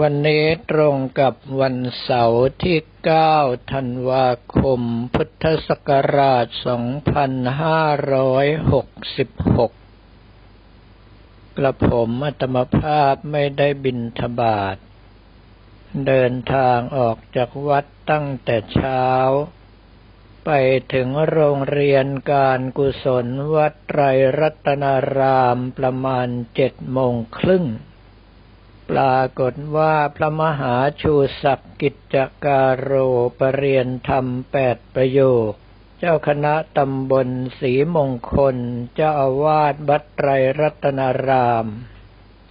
วันนี้ตรงกับวันเสาร์ที่ 9 ธันวาคม พุทธศักราช 2566 กระผมอัตมภาพไม่ได้บินทบาท เดินทางออกจากวัดตั้งแต่เช้า ไปถึงโรงเรียนการกุศลวัดไตรรัตนารามประมาณเจ็ดโมงครึ่ง ปรากฏว่าพระมหาชูศักดิ์กิจการโรปรเรียนธรรมแปดประโยค เจ้าคณะตำบลศรีมงคล เจ้าอาวาสวัดไตรรัตนาราม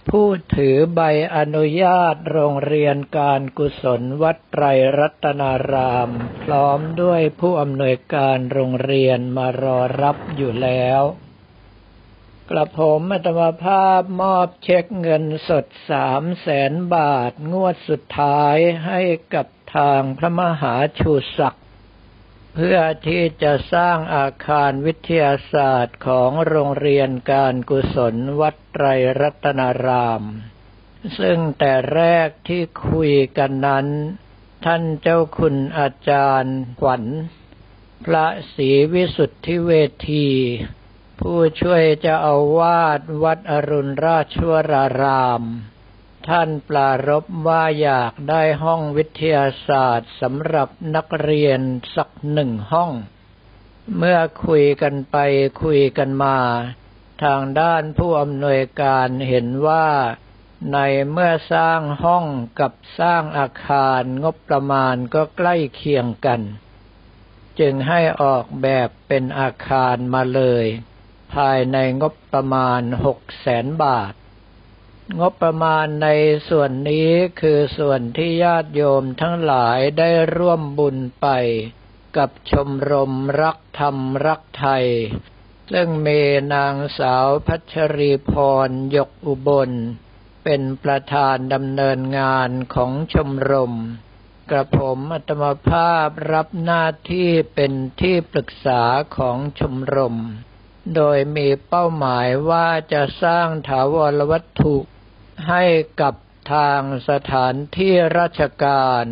ผู้ถือใบอนุญาตโรงเรียนการกุศลวัดไตรรัตนาราม พร้อมด้วยผู้อำนวยการโรงเรียนมารอรับอยู่แล้ว กระผมอัตมาภาพมอบเช็คเงินสดสามแสนบาท งวดสุดท้ายให้กับทางพระมหาชูศักดิ์เพื่อที่จะสร้างอาคารวิทยาศาสตร์ของโรงเรียนการกุศลวัดไตรรัตนาราม ซึ่งแต่แรกที่คุยกันนั้น ท่านเจ้าคุณอาจารย์ขวัญ พระศรีวิสุทธิเวที ผู้ช่วยจะเอาวาดวัดอรุณราชวราราม ท่านปลารบว่าอยากได้ห้องวิทยาศาสตร์สำหรับนักเรียนสักหนึ่งห้อง เมื่อคุยกันไปคุยกันมา ทางด้านผู้อำนวยการเห็นว่าในเมื่อสร้างห้องกับสร้างอาคารงบประมาณก็ใกล้เคียงกัน จึงให้ออกแบบเป็นอาคารมาเลย ภายในงบประมาณหกแสนบาท งบประมาณในส่วนนี้คือส่วนที่ญาติโยมทั้งหลายได้ร่วมบุญไป กับชมรมรักธรรมรักไทย ซึ่งเมนางสาวพัชรีพรยกอุบล เป็นประธานดำเนินงานของชมรมกระผมอัตมภาพรับหน้าที่เป็นที่ปรึกษาของชมรม โดยมีเป้าหมายว่าจะสร้างถาวรวัตถุให้กับทางสถานที่ราชการ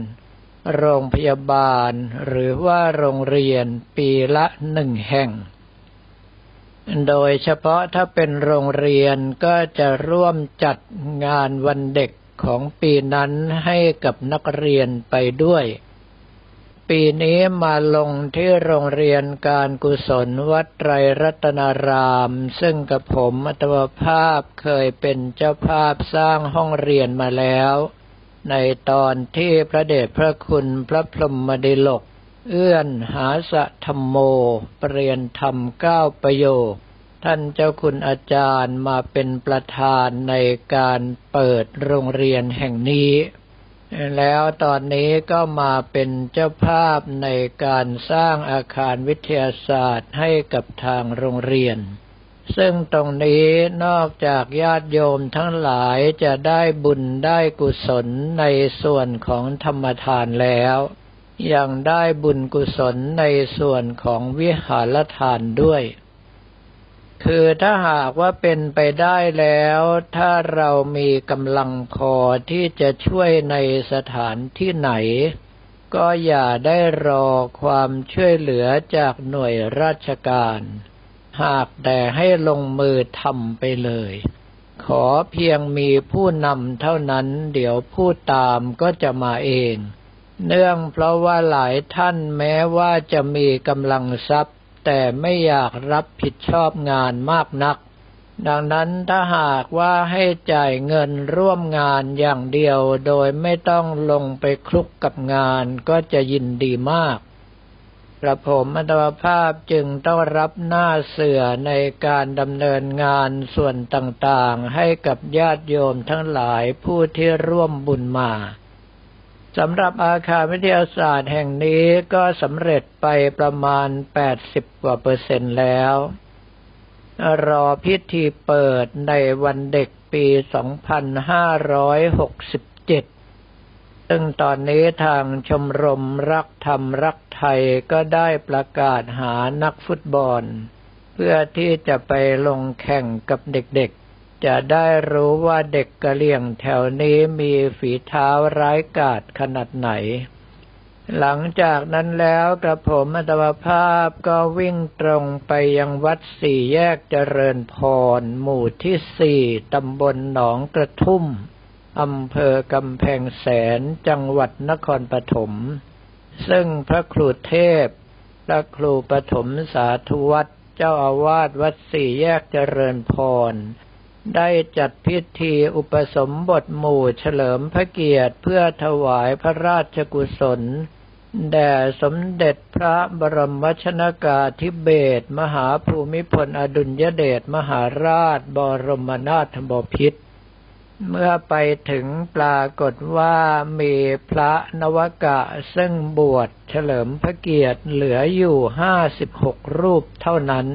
โรงพยาบาล หรือว่าโรงเรียนปีละหนึ่งแห่ง โดยเฉพาะถ้าเป็นโรงเรียนก็จะร่วมจัดงานวันเด็กของปีนั้นให้กับนักเรียนไปด้วย ปีนี้มาลงที่โรงเรียนการกุศลวัดไตรรัตนาราม ซึ่งกับผมอัตวภาพเคยเป็นเจ้าภาพสร้างห้องเรียนมาแล้ว ในตอนที่พระเดชพระคุณพระพรหมดิลก เอื้อนหาสะธรรมโม เปลี่ยนธรรมเก้าประโยค ท่านเจ้าคุณอาจารย์มาเป็นประธานในการเปิดโรงเรียนแห่งนี้ แล้วตอนนี้ก็มาเป็นเจ้าภาพในการสร้างอาคารวิทยาศาสตร์ให้กับทางโรงเรียน ซึ่งตรงนี้นอกจากญาติโยมทั้งหลายจะได้บุญได้กุศลในส่วนของธรรมทานแล้ว ยังได้บุญกุศลในส่วนของวิหารทานด้วย คือถ้าหากว่าเป็นไปได้แล้ว ถ้าเรามีกำลังพอที่จะช่วยในสถานที่ไหน ก็อย่าได้รอความช่วยเหลือจากหน่วยราชการ หากแต่ให้ลงมือทำไปเลย ขอเพียงมีผู้นำเท่านั้นเดี๋ยวผู้ตามก็จะมาเอง เนื่องเพราะว่าหลายท่านแม้ว่าจะมีกำลังทรัพย์ แต่ไม่อยากรับผิดชอบงานมากนัก ดังนั้นถ้าหากว่าให้จ่ายเงินร่วมงานอย่างเดียวโดยไม่ต้องลงไปคลุกกับงานก็จะยินดีมากกระผมอัตวภาพจึงต้องรับหน้าเสือในการดำเนินงานส่วนต่างๆ ให้กับญาติโยมทั้งหลายผู้ที่ร่วมบุญมา สำหรับอาคารวิทยาศาสตร์แห่งนี้ก็สำเร็จไปประมาณ 80 กว่าเปอร์เซ็นต์แล้ว รอพิธีเปิดในวันเด็กปี 2567 ซึ่งตอนนี้ทางชมรมรักธรรมรักไทยก็ได้ประกาศหานักฟุตบอล เพื่อที่จะไปลงแข่งกับเด็กๆ จะได้รู้ว่าเด็กกะเหลี่ยงแถวนี้มีฝีเท้าร้ายกาจขนาดไหน หลังจากนั้นแล้วกระผมอัตวภาพก็วิ่งตรงไปยังวัดสี่แยกเจริญพร หมู่ที่สี่ตำบลหนองกระทุ่มอำเภอกำแพงแสนจังหวัดนครปฐม ซึ่งพระครูเทพ พระครูปฐมสาธุวัดเจ้าอาวาสวัดสี่แยกเจริญพร ได้จัดพิธีอุปสมบทหมู่เฉลิมพระเกียรติเพื่อถวายพระราชกุศล แด่สมเด็จพระบรมชนากาธิเบศมหาภูมิพลอดุลยเดชมหาราชบรมนาถบพิตรเมื่อไปถึงปรากฏว่ามีพระนวกะซึ่งบวชเฉลิมพระเกียรติเหลืออยู่ห้าสิบหกรูปเท่านั้น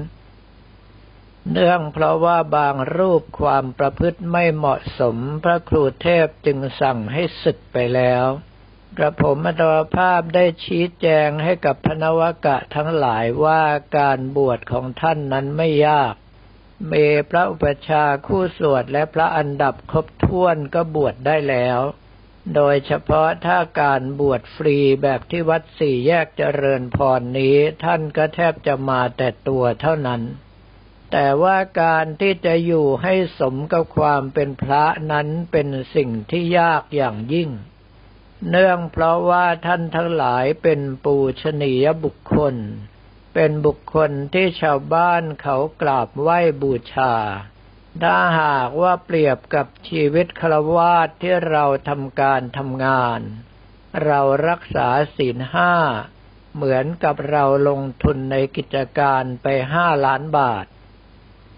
เนื่องเพราะว่าบางรูปความประพฤติไม่เหมาะสมพระครูเทพจึงสั่งให้ศึกไปแล้ว กระผมอัตวภาพได้ชี้แจงให้กับพนวกะทั้งหลายว่าการบวชของท่านนั้นไม่ยาก เมพระอุปชาคู่สวดและพระอันดับครบถ้วนก็บวชได้แล้ว โดยเฉพาะถ้าการบวชฟรีแบบที่วัดสี่แยกเจริญพรนี้ ท่านก็แทบจะมาแต่ตัวเท่านั้น แต่ว่าการที่จะอยู่ให้สมกับความเป็นพระนั้นเป็นสิ่งที่ยากอย่างยิ่ง เนื่องเพราะว่าท่านทั้งหลายเป็นปูชนียบุคคล เป็นบุคคลที่ชาวบ้านเขากราบไหว้บูชา ถ้าหากว่าเปรียบกับชีวิตครวาสที่เราทำการทำงาน เรารักษาศีลห้า เหมือนกับเราลงทุนในกิจการไปห้าล้านบาท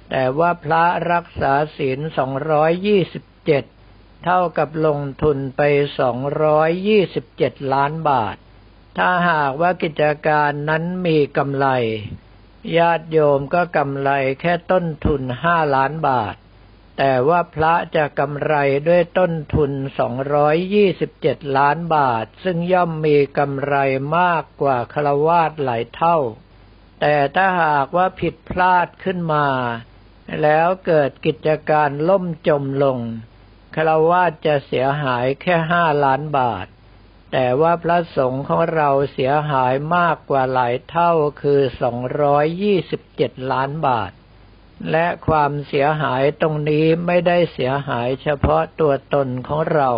แต่ว่าพระรักษาศีลสองร้อยยี่สิบเจ็ดเท่ากับลงทุนไปสองร้อยยี่สิบเจ็ดล้านบาท ถ้าหากว่ากิจการนั้นมีกำไร ญาติโยมก็กำไรแค่ต้นทุนห้าล้านบาท แต่ว่าพระจะกำไรด้วยต้นทุนสองร้อยยี่สิบเจ็ดล้านบาท ซึ่งย่อมมีกำไรมากกว่าคารวาสหลายเท่า แต่ถ้าหากว่าผิดพลาดขึ้นมา แล้วเกิดกิจการล่มจมลงคารวาสจะเสียหายแค่ห้าล้านบาท แต่ว่าพระสงฆ์ของเราเสียหายมากกว่าหลายเท่าคือ227ล้านบาท และความเสียหายตรงนี้ไม่ได้เสียหายเฉพาะตัวตนของเรา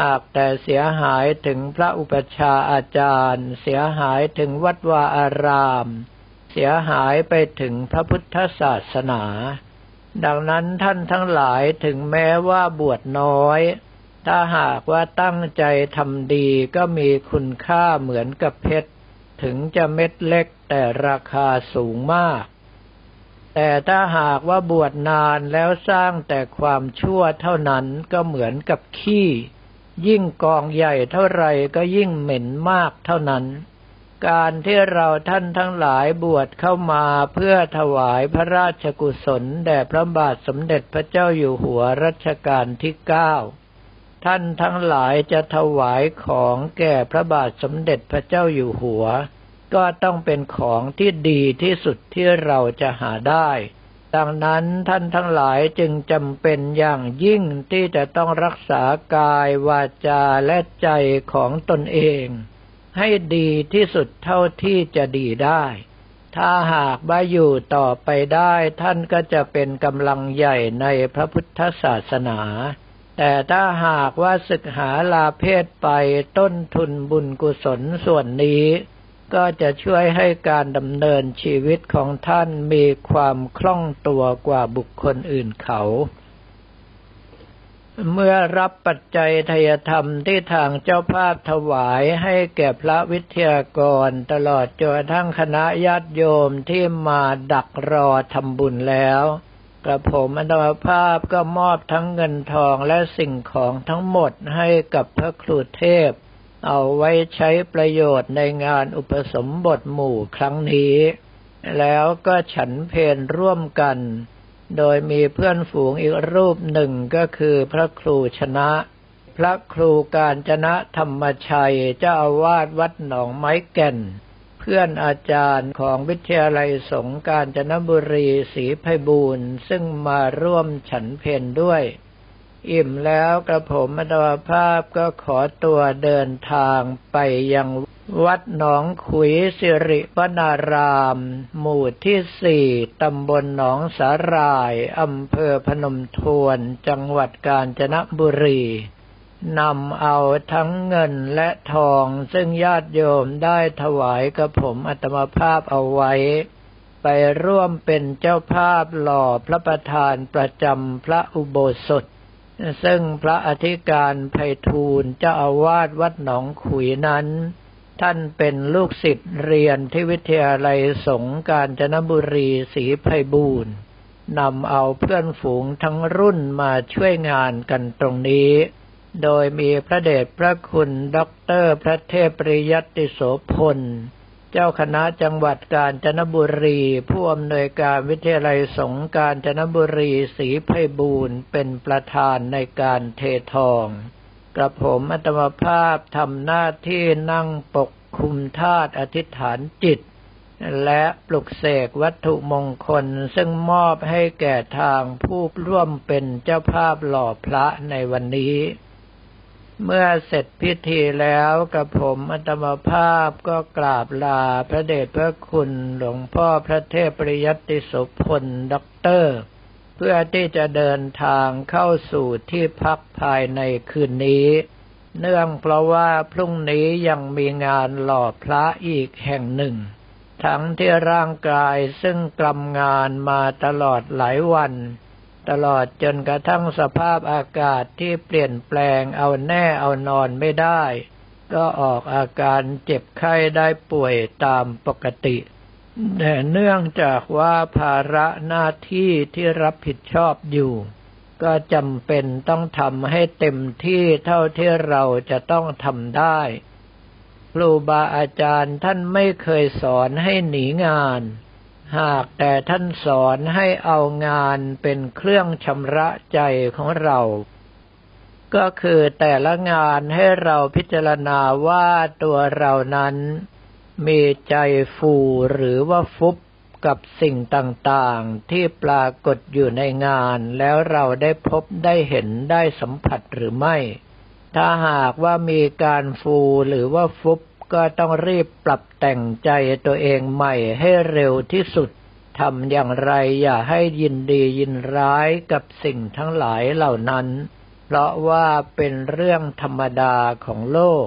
หากแต่เสียหายถึงพระอุปชาอาจารย์ เสียหายถึงวัดวาอารามเสียหายไปถึงพระพุทธศาสนา ดังนั้นท่านทั้งหลายถึงแม้ว่าบวชน้อย ถ้าหากว่าตั้งใจทำดีก็มีคุณค่าเหมือนกับเพชร ถึงจะเม็ดเล็กแต่ราคาสูงมากแต่ถ้าหากว่าบวชนานแล้วสร้างแต่ความชั่วเท่านั้นก็เหมือนกับขี้ ยิ่งกองใหญ่เท่าไรก็ยิ่งเหม็นมากเท่านั้น การที่เราท่านทั้งหลายบวชเข้ามาเพื่อถวายพระราชกุศลแด่พระบาทสมเด็จพระเจ้าอยู่หัวรัชกาลที่เก้าท่านทั้งหลายจะถวายของแก่พระบาทสมเด็จพระเจ้าอยู่หัว ก็ต้องเป็นของที่ดีที่สุดที่เราจะหาได้ ดังนั้นท่านทั้งหลายจึงจำเป็นอย่างยิ่งที่จะต้องรักษากายวาจาและใจของตนเอง ให้ดีที่สุดเท่าที่จะดีได้ ถ้าหากว่าอยู่ต่อไปได้ ท่านก็จะเป็นกำลังใหญ่ในพระพุทธศาสนา แต่ถ้าหากว่าศึกหาลาเพศไปต้นทุนบุญกุศลส่วนนี้ ก็จะช่วยให้การดำเนินชีวิตของท่านมีความคล่องตัวกว่าบุคคลอื่นเขา เมื่อรับปัจจัยทยธรรมที่ทางเจ้าภาพถวายให้แก่พระวิทยากรตลอดจนทั้งคณะญาติโยมที่มาดักรอทำบุญแล้วกระผมอันตภาพก็มอบทั้งเงินทองและสิ่งของทั้งหมดให้กับพระครูเทพ เอาไว้ใช้ประโยชน์ในงานอุปสมบทหมู่ครั้งนี้ แล้วก็ฉันเพนร่วมกัน โดยมีเพื่อนฝูงอีกรูปหนึ่งก็คือพระครูชนะ พระครูการจนะธรรมชัยเจ้าอาวาสวัดหนองไม้แก่น เพื่อนอาจารย์ของวิทยาลัยสงการจนบุรีศรีไพบูรณ์ซึ่งมาร่วมฉันเพนด้วย อิ่มแล้วกระผมอัตวภาพก็ขอตัวเดินทางไปยัง วัดหนองขุยสิริวนาราม หมู่ที่สี่ตำบลหนองสาหร่าย อำเภอพนมทวน จังหวัดกาญจนบุรี นำเอาทั้งเงินและทองซึ่งญาติโยมได้ถวายกับผมอัตมภาพเอาไว้ ไปร่วมเป็นเจ้าภาพหล่อพระประธานประจำพระอุโบสถซึ่งพระอธิการไพฑูรย์เจ้าอาวาสวัดหนองขุยนั้น ท่านเป็นลูกศิษย์เรียนที่วิทยาลัยสงการจนบุรีศรีไพบูลย์นำเอาเพื่อนฝูงทั้งรุ่นมาช่วยงานกันตรงนี้ โดยมีพระเดชพระคุณด็อกเตอร์พระเทพปริยัติโสภณ เจ้าคณะจังหวัดกาญจนบุรี ผู้อำนวยการวิทยาลัยสงฆ์กาญจนบุรีศรีไพบูลย์เป็นประธานในการเททอง กระผมอาตมภาพทำหน้าที่นั่งปกคุมธาตุอธิษฐานจิต และปลุกเสกวัตถุมงคลซึ่งมอบให้แก่ทางผู้ร่วมเป็นเจ้าภาพหล่อพระในวันนี้ เมื่อเสร็จพิธีแล้วกับผมอัตมภาพก็กราบลาพระเดชพระคุณหลวงพ่อพระเทพปริยัติสุพลด็อกเตอร์ เพื่อที่จะเดินทางเข้าสู่ที่พักภายในคืนนี้ เนื่องเพราะว่าพรุ่งนี้ยังมีงานหล่อพระอีกแห่งหนึ่ง ทั้งที่ร่างกายซึ่งกลำงานมาตลอดหลายวัน ตลอดจนกระทั่งสภาพอากาศที่เปลี่ยนแปลงเอาแน่เอานอนไม่ได้ ก็ออกอาการเจ็บไข้ได้ป่วยตามปกติ เนื่องจากว่าภาระหน้าที่ที่รับผิดชอบอยู่ ก็จำเป็นต้องทำให้เต็มที่เท่าที่เราจะต้องทำได้ครูบาอาจารย์ท่านไม่เคยสอนให้หนีงาน หากแต่ท่านสอนให้เอางานเป็นเครื่องชำระใจของเรา ก็คือแต่ละงานให้เราพิจารณาว่าตัวเรานั้น มีใจฟูหรือว่าฟุบกับสิ่งต่างๆ ที่ปรากฏอยู่ในงานแล้วเราได้พบได้เห็นได้สัมผัสหรือไม่ ถ้าหากว่ามีการฟูหรือว่าฟุบก็ต้องรีบปรับแต่งใจตัวเองใหม่ให้เร็วที่สุดทำอย่างไรอย่าให้ยินดียินร้ายกับสิ่งทั้งหลายเหล่านั้น เพราะว่าเป็นเรื่องธรรมดาของโลก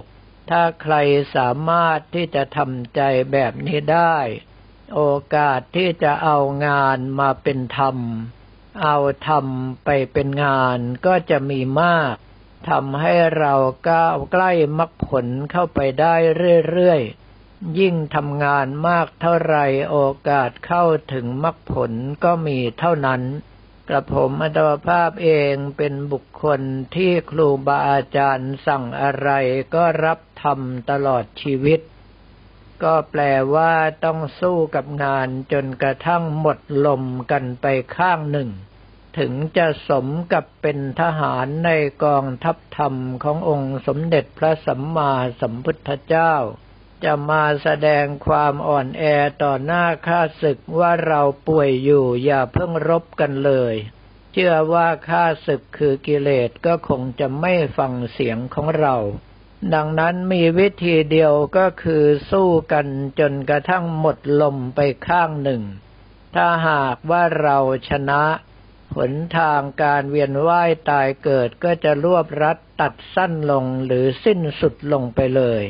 ถ้าใครสามารถที่จะทำใจแบบนี้ได้ โอกาสที่จะเอางานมาเป็นธรรม เอาธรรมไปเป็นงานก็จะมีมากทำให้เราก้าวใกล้มรรคผลเข้าไปได้เรื่อยๆ ยิ่งทำงานมากเท่าไรโอกาสเข้าถึงมรรคผลก็มีเท่านั้น กระผมอัตวภาพเองเป็นบุคคลที่ครูบาอาจารย์สั่งอะไรก็รับทำตลอดชีวิต ก็แปลว่าต้องสู้กับงานจนกระทั่งหมดลมกันไปข้างหนึ่ง ถึงจะสมกับเป็นทหารในกองทัพธรรมขององค์สมเด็จพระสัมมาสัมพุทธเจ้า จะมาแสดงความอ่อนแอต่อหน้าข้าศึกว่าเราป่วยอยู่อย่าเพิ่งรบกันเลย เชื่อว่าข้าศึกคือกิเลสก็คงจะไม่ฟังเสียงของเรา ดังนั้นมีวิธีเดียวก็คือสู้กันจนกระทั่งหมดลมไปข้างหนึ่ง ถ้าหากว่าเราชนะหนทางการเวียนว่ายตายเกิดก็จะรวบรัดตัดสั้นลงหรือสิ้นสุดลงไปเลย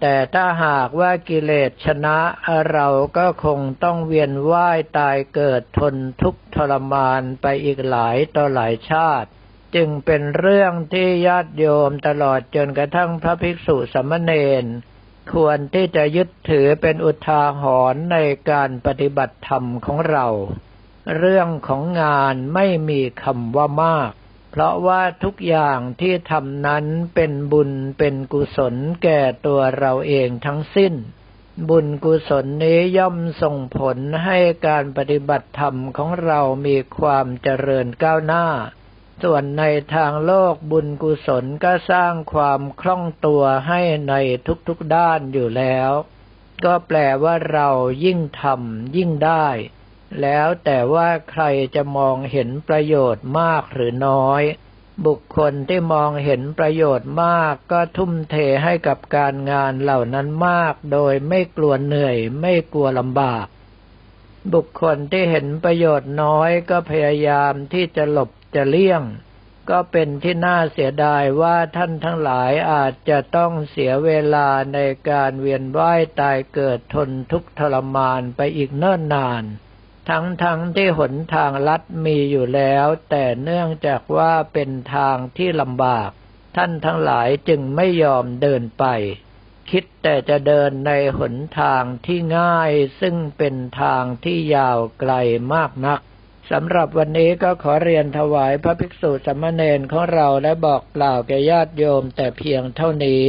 แต่ถ้าหากว่ากิเลสชนะเราก็คงต้องเวียนว่ายตายเกิดทนทุกข์ทรมานไปอีกหลายต่อหลายชาติ จึงเป็นเรื่องที่ญาติโยมตลอดจนกระทั่งพระภิกษุสมณเณรควรที่จะยึดถือเป็นอุทาหรณ์ในการปฏิบัติธรรมของเรา เรื่องของงานไม่มีคำว่ามาก เพราะว่าทุกอย่างที่ทำนั้นเป็นบุญเป็นกุศลแก่ตัวเราเองทั้งสิ้น บุญกุศลนี้ย่อมส่งผลให้การปฏิบัติธรรมของเรามีความเจริญก้าวหน้า ส่วนในทางโลกบุญกุศลก็สร้างความคล่องตัวให้ในทุกๆด้านอยู่แล้ว ก็แปลว่าเรายิ่งทำยิ่งได้ แล้วแต่ว่าใครจะมองเห็นประโยชน์มากหรือน้อย บุคคลที่มองเห็นประโยชน์มากก็ทุ่มเทให้กับการงานเหล่านั้นมาก โดยไม่กลัวเหนื่อยไม่กลัวลำบาก บุคคลที่เห็นประโยชน์น้อยก็พยายามที่จะหลบจะเลี่ยง ก็เป็นที่น่าเสียดายว่าท่านทั้งหลายอาจจะต้องเสียเวลาในการเวียนว่ายตายเกิดทนทุกข์ทรมานไปอีกเนิ่นนาน ทั้งทั้งที่หนทางลัดมีอยู่แล้ว แต่เนื่องจากว่าเป็นทางที่ลำบาก ท่านทั้งหลายจึงไม่ยอมเดินไป คิดแต่จะเดินในหนทางที่ง่าย ซึ่งเป็นทางที่ยาวไกลมากนักสำหรับวันนี้ก็ขอเรียนถวายพระภิกษุสมณเณรของเราและบอกกล่าวแก่ญาติโยมแต่เพียงเท่านี้